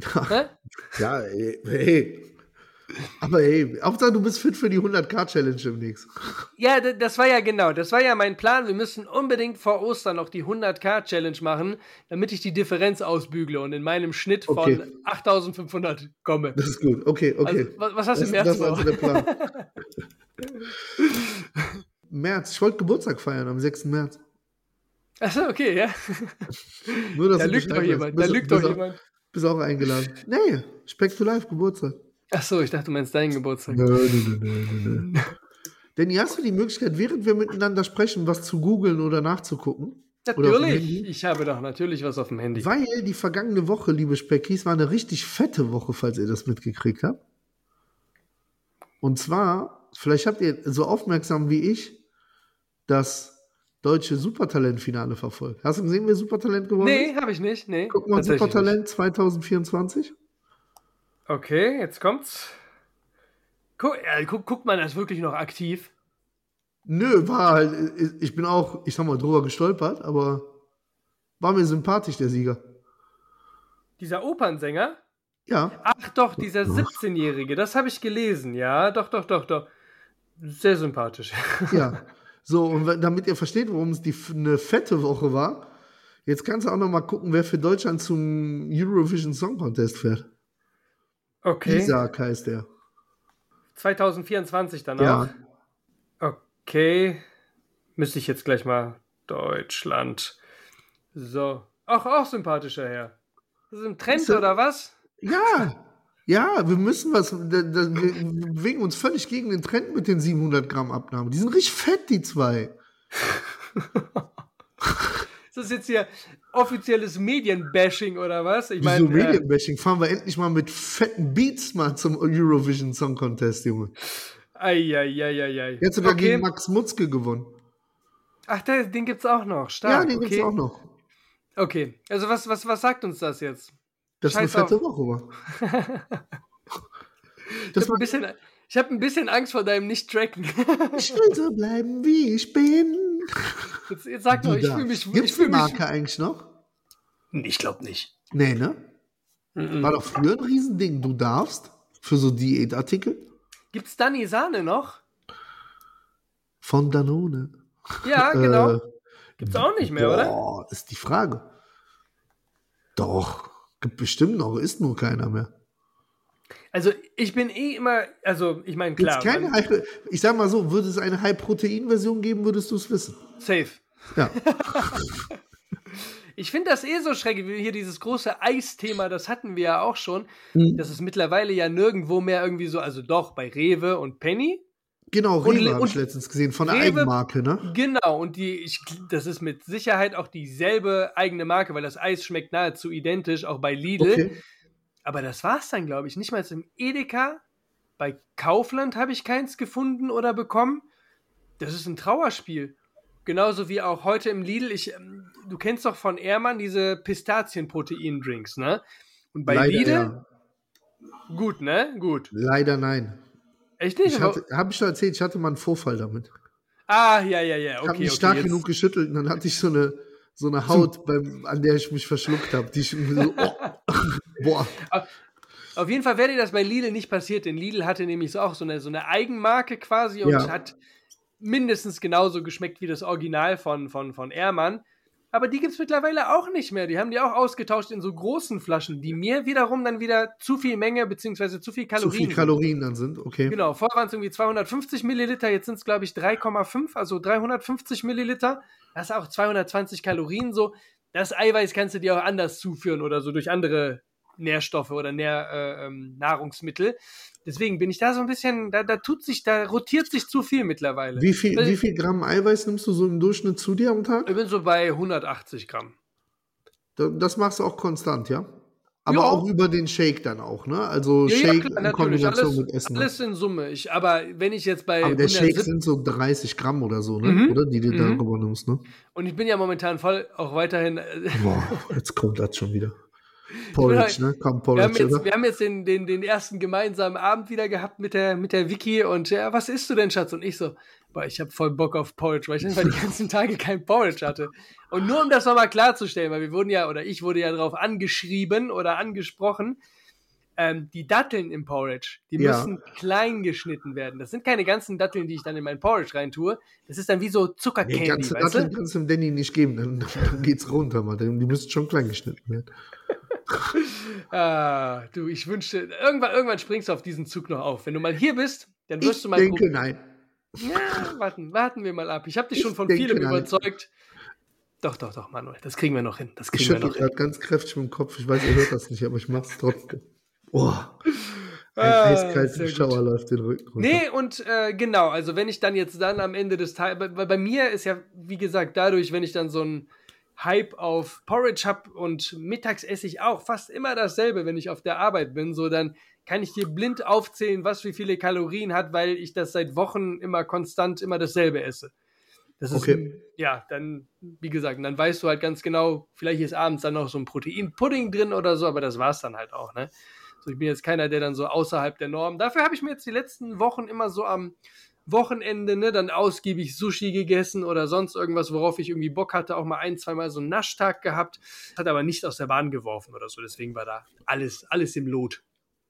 Ja, ey, hey. Aber hey, Hauptsache du bist fit für die 100k-Challenge demnächst. Ja, das war ja genau, das war ja mein Plan. Wir müssen unbedingt vor Ostern noch die 100k-Challenge machen, damit ich die Differenz ausbügle und in meinem Schnitt von Okay. 8500 komme. Das ist gut. Okay, okay. Also, was, was hast du im März das vor? also der Plan. März, ich wollte Geburtstag feiern am 6. März. Achso, okay, ja. Nur, dass Da lügt doch jemand, da lügt doch jemand. Bist auch eingeladen. Nee, Speck to Life, Geburtstag. Achso, ich dachte, du meinst deinen Geburtstag. Nö, nö, nö, nö, nö. Danny, hast du die Möglichkeit, während wir miteinander sprechen, was zu googeln oder nachzugucken? Oder Natürlich, Handy? ich habe doch natürlich was auf dem Handy. Weil die vergangene Woche, liebe Speckis, war eine richtig fette Woche, falls ihr das mitgekriegt habt. Und zwar, vielleicht habt ihr so aufmerksam wie ich das deutsche Supertalent-Finale verfolgt. Hast du gesehen, wer Supertalent geworden Nee, ist? habe ich nicht. Nee, Guck mal, Supertalent 2024. Nicht. Okay, jetzt kommt's. Guck, äh, guck, guckt man das wirklich noch aktiv? Nö, war halt, ich bin auch, ich sag mal, drüber gestolpert, aber war mir sympathisch, der Sieger. Dieser Opernsänger? Ja, Ach doch, dieser 17-Jährige, das habe ich gelesen, ja, doch, doch, doch, doch. Sehr sympathisch. ja. So, und damit ihr versteht, warum es die, eine fette Woche war, jetzt kannst du auch noch mal gucken, wer für Deutschland zum Eurovision Song Contest fährt. Okay. Isaac heißt der. 2024 dann Ja. auch. Okay. Müsste ich jetzt gleich mal Deutschland. So. Ach, auch sympathischer Herr. Das ist ein Trend Ist er- oder was? Ja, ja, wir müssen was, da, da, wir bewegen uns völlig gegen den Trend mit den 700 Gramm Abnahme. Die sind richtig fett, die zwei. Ist das jetzt hier offizielles Medienbashing oder was? Ich Wieso meine, äh, Medienbashing? Fahren wir endlich mal mit fetten Beats mal zum Eurovision Song Contest, Junge. Eieieiei. Jetzt sogar okay. gegen Max Mutzke gewonnen. Ach, der, den gibt's auch noch. Stark. ja, den okay. gibt's auch noch. Okay. Also was, was, was sagt uns das jetzt? Das ist eine Scheiß fette Woche war. Ich Das habe ein, bisschen- ich hab ein bisschen Angst vor deinem Nicht-Tracken. ich will so bleiben, wie ich bin. Jetzt, jetzt sag doch, ich fühle mich. Ich Gibt's die fühl mich Marke eigentlich noch? ich glaube nicht. Nee, ne? War doch früher ein Riesending. Du darfst für so Diätartikel Gibt's Danny Sahne noch? von Danone. Ja, genau. Äh, Gibt's auch nicht mehr, oder? Boah, ist die Frage. Doch, gibt bestimmt noch, ist nur keiner mehr. Also ich bin eh immer, also ich meine, klar, keine High, ich sag mal so, würde es eine High-Protein-Version geben, würdest du es wissen. safe. Ja. Ich finde das eh so schrecklich, wie hier dieses große Eisthema, das hatten wir ja auch schon. Mhm. Das ist mittlerweile ja nirgendwo mehr irgendwie so, also doch, bei Rewe und Penny. Genau, Und- Rewe habe ich letztens gesehen, von der Rewe- Eigenmarke, ne? Genau, und die, ich, das ist mit Sicherheit auch dieselbe eigene Marke, weil das Eis schmeckt nahezu identisch, auch bei Lidl. Okay. Aber das war's dann, glaube ich. Nicht mal im Edeka. Bei Kaufland habe ich keins gefunden oder bekommen. Das ist ein Trauerspiel. Genauso wie auch heute im Lidl. Ich, ähm, du kennst doch von Ehrmann diese Pistazien-Protein-Drinks, ne? Und bei Leider, Lidl, ja. gut, ne? Gut. Leider nein. Echt nicht? Habe ich schon erzählt, ich hatte mal einen Vorfall damit. ah, ja, ja, ja. Ich habe Okay, mich okay. stark jetzt- genug geschüttelt und dann hatte ich so eine, so eine Haut, beim, an der ich mich verschluckt habe. Die ich so, oh, boah. Auf jeden Fall wäre dir das bei Lidl nicht passiert, denn Lidl hatte nämlich so auch so eine, so eine Eigenmarke quasi und Ja. hat mindestens genauso geschmeckt wie das Original von, von, von Ehrmann. Aber die gibt es mittlerweile auch nicht mehr. Die haben die auch ausgetauscht in so großen Flaschen, die mir wiederum dann wieder zu viel Menge bzw. zu viel Zu Kalorien. viel sind. Kalorien dann sind, okay. Genau, vorher waren es irgendwie 250 Milliliter, jetzt sind es glaube ich 3,5, also 350 Milliliter. Das ist auch 220 Kalorien so. Das Eiweiß kannst du dir auch anders zuführen oder so durch andere Nährstoffe oder Nähr, äh, ähm, Nahrungsmittel. Deswegen bin ich da so ein bisschen, da, da tut sich, da rotiert sich zu viel mittlerweile. Wie viel, Weil- wie viel Gramm Eiweiß nimmst du so im Durchschnitt zu dir am Tag? Ich bin so bei 180 Gramm. Da- Das machst du auch konstant, ja? Aber Ja. auch über den Shake dann auch, ne? Also Ja, ja, Shake klar, in. Kombination Alles, mit Essen. alles in Summe. Ich, aber wenn ich jetzt bei Aber der Shake 170 sind so 30 Gramm oder so, ne? Mhm. Oder? Die du Mhm. darüber nimmst, ne? und ich bin ja momentan voll auch weiterhin äh, Boah, jetzt kommt das schon wieder. Porridge, ne? Komm, Wir haben Porridge, jetzt, oder? wir haben jetzt den, den, den ersten gemeinsamen Abend wieder gehabt mit der, mit der Vicky und ja, was isst du denn, Schatz? Und ich so, boah, ich habe voll Bock auf Porridge, weil ich einfach die ganzen Tage kein Porridge hatte. Und nur um das nochmal klarzustellen, weil wir wurden ja, oder ich wurde ja darauf angeschrieben oder angesprochen, ähm, die Datteln im Porridge, die Ja. müssen klein geschnitten werden. Das sind keine ganzen Datteln, die ich dann in mein Porridge reintue. Das ist dann wie so Zuckercandy, Die ganze Datteln du? kannst du dem Danny nicht geben, dann, dann geht's runter, Mann. Die müssen schon klein geschnitten werden. Ah, du, ich wünschte, irgendwann, irgendwann springst du auf diesen Zug noch auf. Wenn du mal hier bist, dann wirst Ich du mal denke, nein. Ja, warten, warten wir mal ab. Ich habe dich Ich schon von vielem nein. überzeugt. Doch, doch, doch, Manuel, das kriegen wir noch hin. Das Ich kriegen noch hin. gerade ganz kräftig mit dem Kopf. Ich weiß, ihr hört das nicht, aber ich mach's trotzdem. Oh, ein Ah, gut. Schauer läuft den Rücken runter. Nee, und äh, genau, also wenn ich dann jetzt dann am Ende des Tages, bei, bei mir ist ja, wie gesagt, dadurch, wenn ich dann so einen Hype auf Porridge habe und mittags esse ich auch fast immer dasselbe, wenn ich auf der Arbeit bin, so dann kann ich dir blind aufzählen, was wie viele Kalorien hat, weil ich das seit Wochen immer konstant immer dasselbe esse. Das ist, Okay. ja, dann, wie gesagt, dann weißt du halt ganz genau, vielleicht ist abends dann noch so ein Proteinpudding drin oder so, aber das war's dann halt auch, ne? So, ich bin jetzt keiner, der dann so außerhalb der Norm. Dafür habe ich mir jetzt die letzten Wochen immer so am Wochenende, ne, dann ausgiebig Sushi gegessen oder sonst irgendwas, worauf ich irgendwie Bock hatte, auch mal ein, zweimal so einen Naschtag gehabt, hat aber nicht aus der Bahn geworfen oder so, deswegen war da alles, alles im Lot.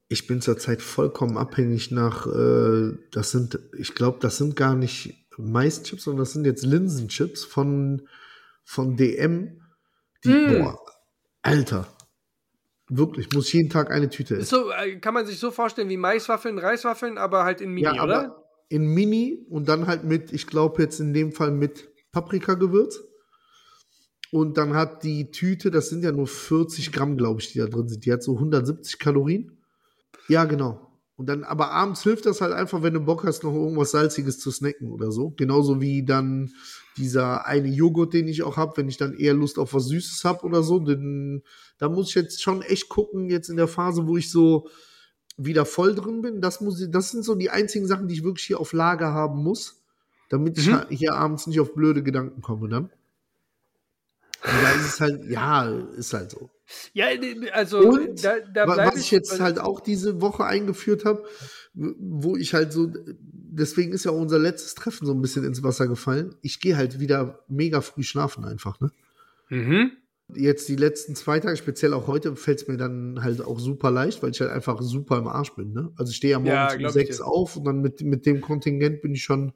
Ich bin zurzeit vollkommen abhängig nach, äh, das sind, ich glaube, das sind gar nicht Maischips, sondern das sind jetzt Linsenchips von, von DM. Die, Mm. boah, Alter. Wirklich, muss jeden Tag eine Tüte essen. so, äh, kann man sich so vorstellen wie Maiswaffeln, Reiswaffeln, aber halt in Mini, ja, oder? In Mini und dann halt mit, ich glaube jetzt in dem Fall mit Paprikagewürz. Und dann hat die Tüte, das sind ja nur 40 Gramm, glaube ich, die da drin sind. Die hat so 170 Kalorien. Ja, genau. Und dann, aber abends hilft das halt einfach, wenn du Bock hast, noch irgendwas Salziges zu snacken oder so. Genauso wie dann dieser eine Joghurt, den ich auch habe, wenn ich dann eher Lust auf was Süßes habe oder so. Denn, da muss ich jetzt schon echt gucken, jetzt in der Phase, wo ich so wieder voll drin bin. Das, muss, ich- das sind so die einzigen Sachen, die ich wirklich hier auf Lager haben muss, damit ich Mhm. halt hier abends nicht auf blöde Gedanken komme dann. Und da ist es halt, ja, ist halt so. Ja, also Und da, da was ich jetzt also- halt auch diese Woche eingeführt habe, wo ich halt so, deswegen ist ja auch unser letztes Treffen so ein bisschen ins Wasser gefallen. Ich gehe halt wieder mega früh schlafen einfach, ne? Mhm. Jetzt die letzten zwei Tage, speziell auch heute, fällt es mir dann halt auch super leicht, weil ich halt einfach super im Arsch bin, ne? Also ich stehe ja Ja, morgens um glaub ich sechs auf und dann mit, mit dem Kontingent bin ich schon,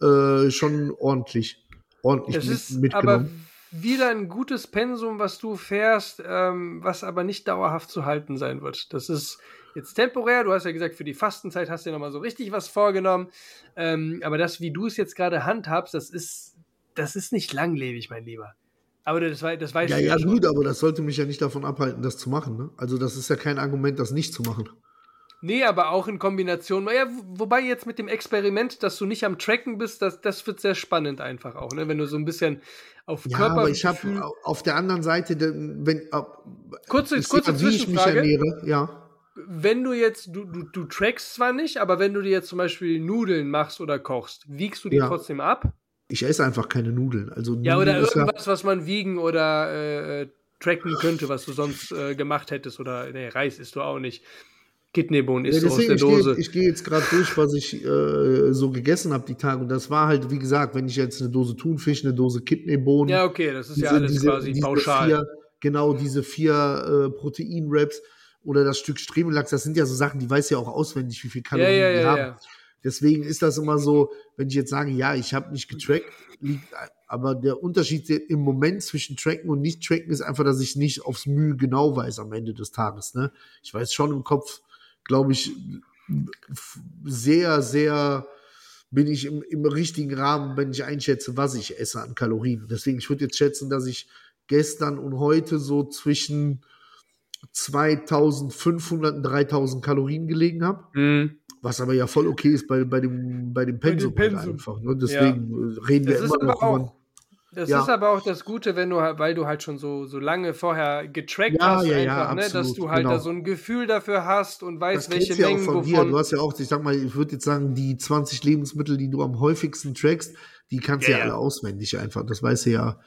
äh, schon ordentlich, ordentlich Es mit, ist aber mitgenommen. wieder ein gutes Pensum, was du fährst, ähm, was aber nicht dauerhaft zu halten sein wird. Das ist jetzt temporär. Du hast ja gesagt, für die Fastenzeit hast du dir nochmal so richtig was vorgenommen. Ähm, aber das, wie du es jetzt gerade handhabst, das ist, das ist nicht langlebig, mein Lieber. Aber das, wei- das weißt Ja, du ja, gut, aber das sollte mich ja nicht davon abhalten, das zu machen. Ne? Also, das ist ja kein Argument, das nicht zu machen. Nee, aber auch in Kombination. Ja, wo- wobei jetzt mit dem Experiment, dass du nicht am Tracken bist, das, das wird sehr spannend einfach auch, ne? Wenn du so ein bisschen auf Ja, Körper. aber ich habe auf der anderen Seite, wenn Kurze, ich kurze sehe, wie ich mich ernähre, ja. Wenn du jetzt, du, du, du trackst zwar nicht, aber wenn du dir jetzt zum Beispiel Nudeln machst oder kochst, wiegst du die Ja. trotzdem ab? Ich esse einfach keine Nudeln. Also Ja, oder Nudeln irgendwas, was man wiegen oder äh, tracken könnte, was du sonst äh, gemacht hättest. Oder, nee, Reis isst du auch nicht. Kidneybohnen Ja, isst du aus der ich Dose. gehe ich geh jetzt gerade durch, was ich äh, so gegessen habe die Tage. Und das war halt, wie gesagt, wenn ich jetzt eine Dose Thunfisch, eine Dose Kidneybohnen, ja, okay, das ist ja alles quasi pauschal. Vier, genau, diese vier äh, Protein-Wraps oder das Stück Stremelachs, das sind ja so Sachen, die weiß ja auch auswendig, wie viel ja, Kalorien ja, die ja, haben. Deswegen ist das immer so, wenn ich jetzt sage, ja, ich habe nicht getrackt, liegt, aber der Unterschied im Moment zwischen Tracken und nicht Tracken ist einfach, dass ich nicht aufs Mühe genau weiß am Ende des Tages. Ne? Ich weiß schon im Kopf, glaube ich, sehr, sehr bin ich im, im richtigen Rahmen, wenn ich einschätze, was ich esse an Kalorien. Deswegen, ich würde jetzt schätzen, dass ich gestern und heute so zwischen 2500 und 3000 Kalorien gelegen habe. Hm. Was aber ja voll okay ist bei, bei, dem, bei dem Pensum, halt Pensum. einfach. Ne? Deswegen äh, reden Das wir immer noch auch, das Ja. ist aber auch das Gute, wenn du halt, weil du halt schon so, so lange vorher getrackt Ja, hast, ja, ja, einfach, ne, dass absolut, du halt genau. da so ein Gefühl dafür hast und Das weißt, kennst welche du ja auch Mengen von dir. Du hast ja auch, ich sag mal, ich würde jetzt sagen, die 20 Lebensmittel, die du am häufigsten trackst, die kannst du Ja, ja, ja. alle auswendig einfach. Das weißt du ja,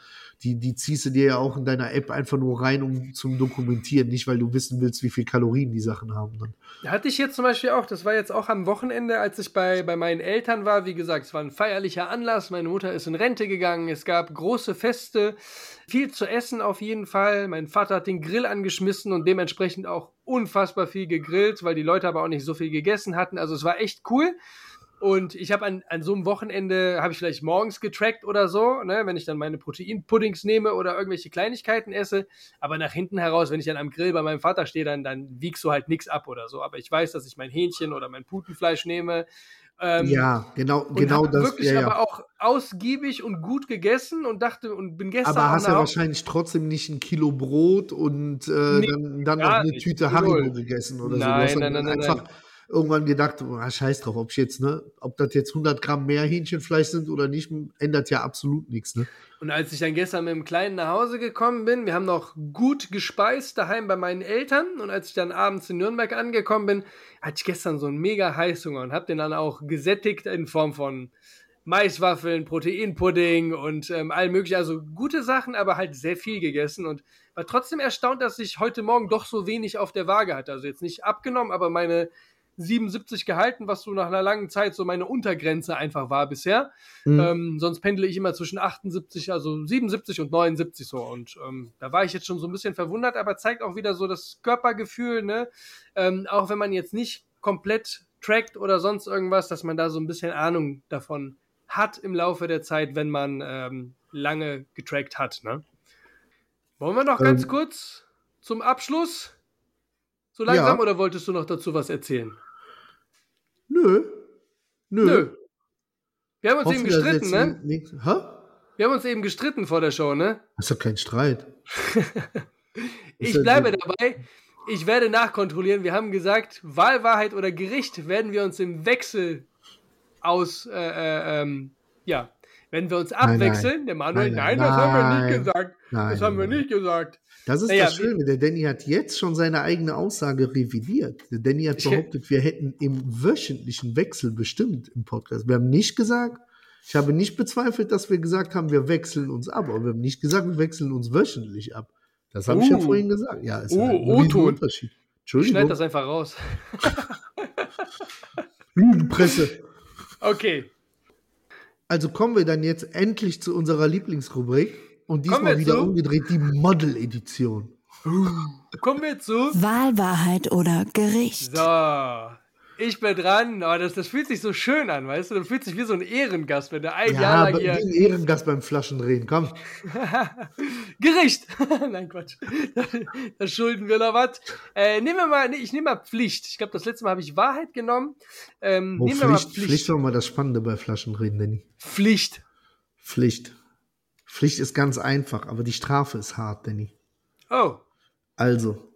die, die ziehst du dir ja auch in deiner App einfach nur rein, um zum Dokumentieren, nicht weil du wissen willst, wie viel Kalorien die Sachen haben. Dann. Hatte ich jetzt zum Beispiel auch, das war jetzt auch am Wochenende, als ich bei, bei meinen Eltern war. Wie gesagt, es war ein feierlicher Anlass. Meine Mutter ist in Rente gegangen. Es gab große Feste, viel zu essen auf jeden Fall. Mein Vater hat den Grill angeschmissen und dementsprechend auch unfassbar viel gegrillt, weil die Leute aber auch nicht so viel gegessen hatten. Also es war echt cool. Und ich habe an, an so einem Wochenende, habe ich vielleicht morgens getrackt oder so, ne, wenn ich dann meine Proteinpuddings nehme oder irgendwelche Kleinigkeiten esse. Aber nach hinten heraus, wenn ich dann am Grill bei meinem Vater stehe, dann, dann wiegst du halt nichts ab oder so. Aber ich weiß, dass ich mein Hähnchen oder mein Putenfleisch nehme. Ähm, ja, genau, genau das. Wirklich ja, ja. aber auch ausgiebig und gut gegessen und dachte und bin gestern. Aber hast ja wahrscheinlich trotzdem nicht ein Kilo Brot und äh, nee, dann, dann noch eine nicht. Tüte Haribo gegessen oder nein, so. Nein, nein, nein, einfach nein irgendwann gedacht, oh, scheiß drauf, ob ich jetzt, ne, ob das jetzt 100 Gramm mehr Hähnchenfleisch sind oder nicht, ändert ja absolut nichts, ne. Und als ich dann gestern mit dem Kleinen nach Hause gekommen bin, wir haben noch gut gespeist daheim bei meinen Eltern und als ich dann abends in Nürnberg angekommen bin, hatte ich gestern so einen mega Heißhunger und habe den dann auch gesättigt in Form von Maiswaffeln, Proteinpudding und ähm, all mögliche, also gute Sachen, aber halt sehr viel gegessen und war trotzdem erstaunt, dass ich heute Morgen doch so wenig auf der Waage hatte. Also jetzt nicht abgenommen, aber meine 77 gehalten, was so nach einer langen Zeit so meine Untergrenze einfach war bisher. Mhm. Ähm, sonst pendle ich immer zwischen 78, also 77 und 79 so. Und ähm, da war ich jetzt schon so ein bisschen verwundert, aber zeigt auch wieder so das Körpergefühl, ne? Ähm, auch wenn man jetzt nicht komplett trackt oder sonst irgendwas, dass man da so ein bisschen Ahnung davon hat im Laufe der Zeit, wenn man ähm, lange getrackt hat, ne? Wollen wir noch ganz ähm. kurz zum Abschluss? So langsam ja. oder wolltest du noch dazu was erzählen? Nö. Nö. Nö. Wir haben uns Hoffen, eben gestritten, ne? Hä? Wir haben uns eben gestritten vor der Show, ne? Das ist doch kein Streit. ich bleibe dabei. Ich werde nachkontrollieren. Wir haben gesagt, Wahlwahrheit oder Gericht werden wir uns im Wechsel aus, äh, äh, ähm, ja, wenn wir uns abwechseln. Nein, nein. Der Manuel, nein, nein, das haben wir nicht gesagt. das haben wir nicht gesagt. Das ist naja, das Schöne. Der Danny hat jetzt schon seine eigene Aussage revidiert. Der Danny hat behauptet, wir hätten im wöchentlichen Wechsel bestimmt im Podcast. Wir haben nicht gesagt, ich habe nicht bezweifelt, dass wir gesagt haben, wir wechseln uns ab, aber wir haben nicht gesagt, wir wechseln uns wöchentlich ab. Das habe uh. ich ja uh. vorhin gesagt. Ja, ist uh, ein Unterschied. Entschuldigung. Schneid das einfach raus. Presse. Okay. Also kommen wir dann jetzt endlich zu unserer Lieblingsrubrik. Und diesmal wieder zu? umgedreht die Model-Edition. Kommen wir zu Wahlwahrheit oder Gericht. So, ich bin dran. Oh, das, das fühlt sich so schön an, weißt du? Das fühlt sich wie so ein Ehrengast, wenn der ein ja, Jahr lang hier. Wie ein Ehrengast beim Flaschendrehen, komm. Gericht! Nein, Quatsch. Da schulden wir noch was. Äh, nehmen wir mal, nee, ich nehme mal Pflicht. Ich glaube, das letzte Mal habe ich Wahrheit genommen. Ähm, oh, nehmen Pflicht, wir mal Pflicht. Pflicht war mal das Spannende bei Flaschendrehen, Danny. Pflicht. Pflicht. Pflicht ist ganz einfach, aber die Strafe ist hart, Danny. Oh. Also,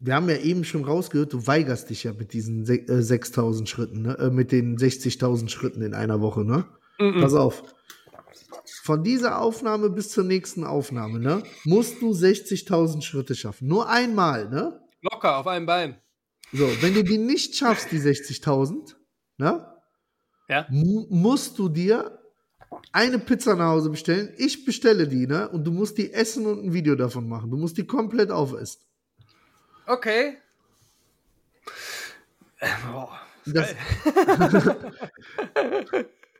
wir haben ja eben schon rausgehört, du weigerst dich ja mit diesen äh, 6000 Schritten, ne? äh, mit den 60.000 Schritten in einer Woche, ne? Mm -mm. Pass auf. Von dieser Aufnahme bis zur nächsten Aufnahme, ne? Musst du 60.000 Schritte schaffen. Nur einmal, ne? Locker, auf einem Bein. So, wenn du die nicht schaffst, die 60.000, ne? Ja. Musst du dir eine Pizza nach Hause bestellen. Ich bestelle die, ne? Und du musst die essen und ein Video davon machen. Du musst die komplett aufessen. Okay. Boah. Das,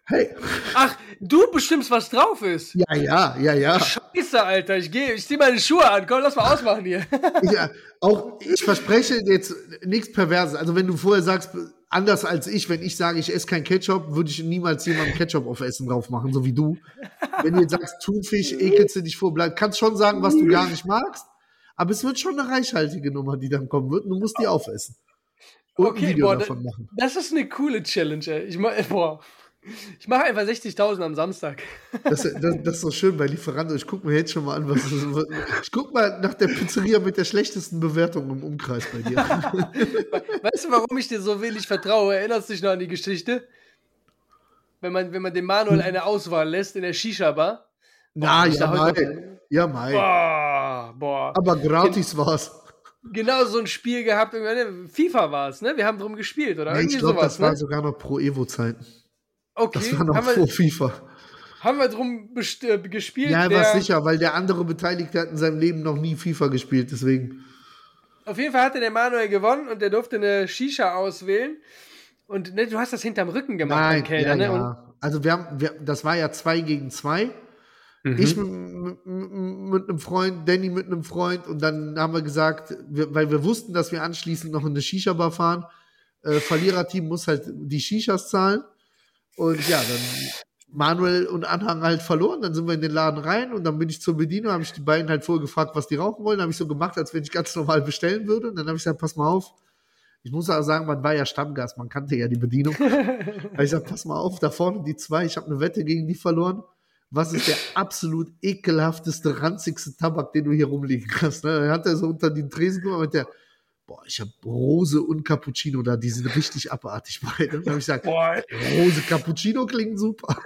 hey. Ach, du bestimmst, was drauf ist. Ja, ja, ja, ja. Scheiße, Alter. Ich gehe, ich zieh meine Schuhe an. Komm, lass mal ausmachen hier. ja, auch ich verspreche jetzt nichts Perverses. Also wenn du vorher sagst, anders als ich, wenn ich sage, ich esse kein Ketchup, würde ich niemals jemandem Ketchup auf Essen drauf machen, so wie du. Wenn du jetzt sagst, Thunfisch, ekelst du dich vor, bleib, kannst schon sagen, was du gar nicht magst, aber es wird schon eine reichhaltige Nummer, die dann kommen wird und du musst die aufessen. Und okay, ein Video boah, davon machen. Das ist eine coole Challenge, ey. Ich, boah, ich mache einfach 60.000 am Samstag. Das, das, das, ist so schön bei Lieferando. Ich gucke mir jetzt schon mal an, was Ich gucke mal nach der Pizzeria mit der schlechtesten Bewertung im Umkreis bei dir. Weißt du, warum ich dir so wenig vertraue? Erinnerst du dich noch an die Geschichte? Wenn man, wenn man dem Manuel hm. eine Auswahl lässt in der Shisha-Bar. Na, ja, mai. Ja, mai. Boah, boah. Aber gratis war's. Genau so ein Spiel gehabt. Ne? FIFA war es, ne? Wir haben drum gespielt, oder? Nee, ich glaube, das ne? war sogar noch Pro-Evo-Zeiten. Okay. Das war noch vor FIFA. haben wir drum äh, gespielt. Ja, war sicher, weil der andere Beteiligte hat in seinem Leben noch nie FIFA gespielt, deswegen. Auf jeden Fall hatte der Manuel gewonnen und der durfte eine Shisha auswählen. Und ne, du hast das hinterm Rücken gemacht, Nein, Kellner, ja, ne? Ja. Also wir haben, wir, das war ja zwei gegen zwei. Mhm. Ich mit einem Freund, Danny mit einem Freund und dann haben wir gesagt, wir, weil wir wussten, dass wir anschließend noch in eine Shisha-Bar fahren, äh, Verliererteam muss halt die Shishas zahlen und ja, dann Manuel und Anhang halt verloren, dann sind wir in den Laden rein und dann bin ich zur Bedienung, habe ich die beiden halt vorher gefragt, was die rauchen wollen, habe ich so gemacht, als wenn ich ganz normal bestellen würde und dann habe ich gesagt, pass mal auf, ich muss aber sagen, man war ja Stammgast, man kannte ja die Bedienung. Weil ich sag, pass mal auf, da vorne die zwei, ich habe eine Wette gegen die verloren. Was ist der absolut ekelhafteste, ranzigste Tabak, den du hier rumliegen hast? Ne? Dann hat er so unter den Tresen gemacht mit der, boah, ich habe Rose und Cappuccino da, die sind richtig abartig beide. Dann habe ich gesagt, Boah, Rose Cappuccino klingt super.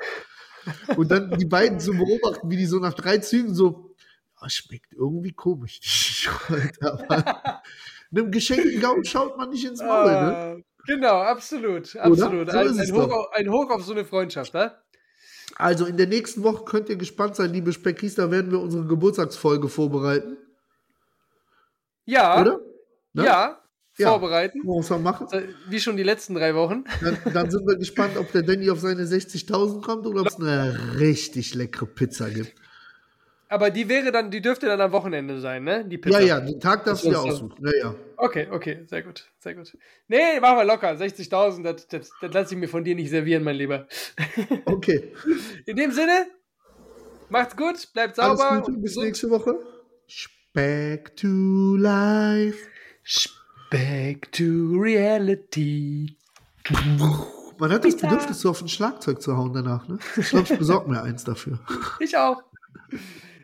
Und dann die beiden zu beobachten, wie die so nach drei Zügen so, ja, schmeckt irgendwie komisch. Aber einem geschenkten Gaumen schaut man nicht ins Maul, ne? äh, genau, absolut. Absolut. So ein, ein, Hoch auf, ein Hoch auf so eine Freundschaft, ne? Also in der nächsten Woche könnt ihr gespannt sein, liebe Speckis, da werden wir unsere Geburtstagsfolge vorbereiten, Ja. oder? Ne? Ja. Ja. Vorbereiten. Was wir machen. Äh, Wie schon die letzten drei Wochen. Dann, dann sind wir gespannt, ob der Danny auf seine 60.000 kommt oder ob es eine richtig leckere Pizza gibt. Aber die wäre dann, die dürfte dann am Wochenende sein, ne? Die Ja, Pizza. ja, den Tag darfst du dir aussuchen. Ja, ja. Okay, okay, sehr gut, sehr gut. Nee, machen wir locker. 60.000, das, das, das lasse ich mir von dir nicht servieren, mein Lieber. Okay. In dem Sinne, macht's gut, bleibt Alles sauber. Gute, und bis nächste Woche. Back to life. Back to reality. Man hat das Bedürfnis, so auf ein Schlagzeug zu hauen danach, ne? Ich glaube, ich besorge mir eins dafür. Ich auch.